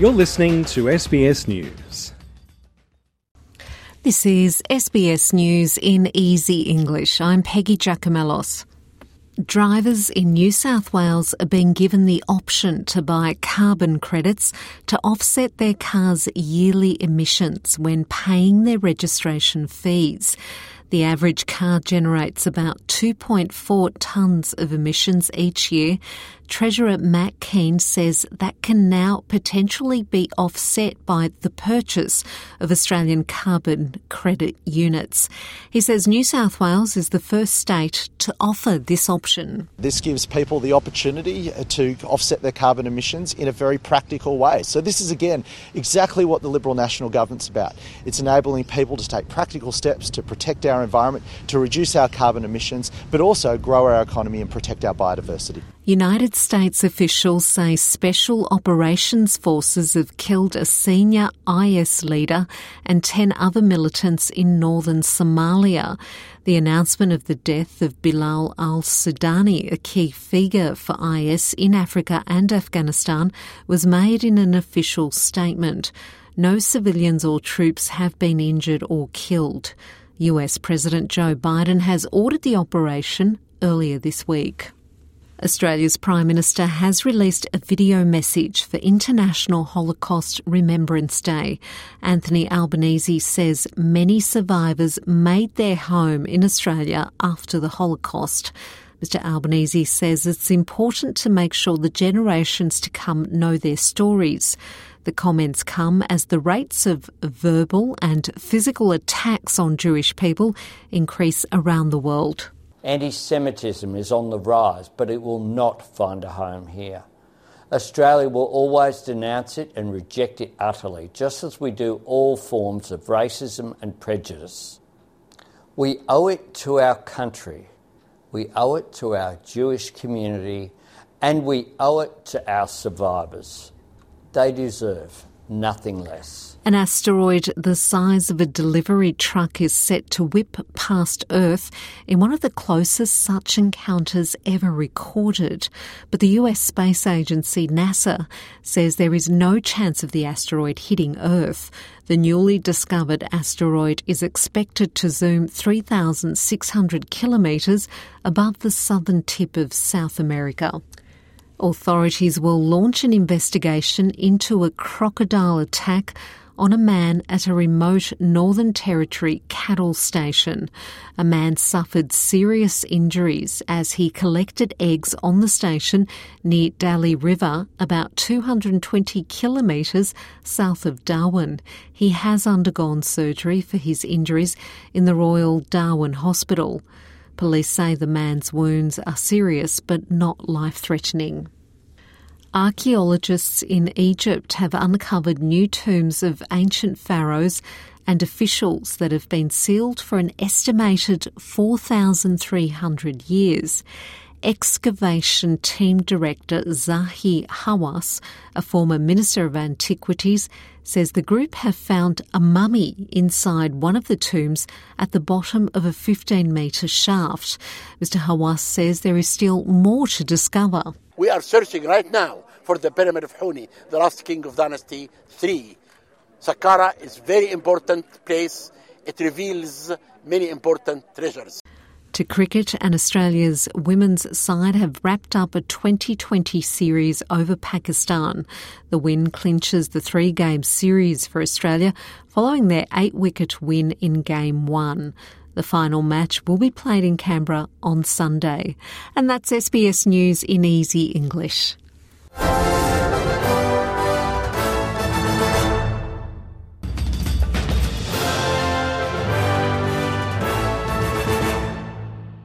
You're listening to SBS News. This is SBS News in Easy English. I'm Peggy Giakoumelos. Drivers in New South Wales are being given the option to buy carbon credits to offset their car's yearly emissions when paying their registration fees. The average car generates about 2.4 tonnes of emissions each year. Treasurer Matt Kean says that can now potentially be offset by the purchase of Australian carbon credit units. He says New South Wales is the first state to offer this option. This gives people the opportunity to offset their carbon emissions in a very practical way. So, this is again exactly what the Liberal National Government's about. It's enabling people to take practical steps to protect our environment, to reduce our carbon emissions, but also grow our economy and protect our biodiversity. United States officials say special operations forces have killed a senior IS leader and 10 other militants in northern Somalia. The announcement of the death of Bilal al Sudani, a key figure for IS in Africa and Afghanistan, was made in an official statement. No civilians or troops have been injured or killed. US President Joe Biden has ordered the operation earlier this week. Australia's Prime Minister has released a video message for International Holocaust Remembrance Day. Anthony Albanese says many survivors made their home in Australia after the Holocaust. Mr. Albanese says it's important to make sure the generations to come know their stories. The comments come as the rates of verbal and physical attacks on Jewish people increase around the world. Anti Semitism is on the rise, but it will not find a home here. Australia will always denounce it and reject it utterly, just as we do all forms of racism and prejudice. We owe it to our country, we owe it to our Jewish community, and we owe it to our survivors. They deserve nothing less. An asteroid the size of a delivery truck is set to whip past Earth in one of the closest such encounters ever recorded. But the US space agency NASA says there is no chance of the asteroid hitting Earth. The newly discovered asteroid is expected to zoom 3,600 kilometres above the southern tip of South America. Authorities will launch an investigation into a crocodile attack on a man at a remote Northern Territory cattle station. A man suffered serious injuries as he collected eggs on the station near Daly River, about 220 kilometres south of Darwin. He has undergone surgery for his injuries in the Royal Darwin Hospital. Police say the man's wounds are serious but not life threatening. Archaeologists in Egypt have uncovered new tombs of ancient pharaohs and officials that have been sealed for an estimated 4,300 years. Excavation Team Director Zahi Hawass, a former Minister of Antiquities, says the group have found a mummy inside one of the tombs at the bottom of a 15 metre shaft. Mr. Hawass says there is still more to discover. We are searching right now for the pyramid of Huni, the last king of dynasty 3. Saqqara is very important place. It reveals many important treasures. To cricket, and Australia's women's side have wrapped up a 2020 series over Pakistan. The win clinches the three game series for Australia following their eight wicket win in game one. The final match will be played in Canberra on Sunday. And that's SBS News in easy English.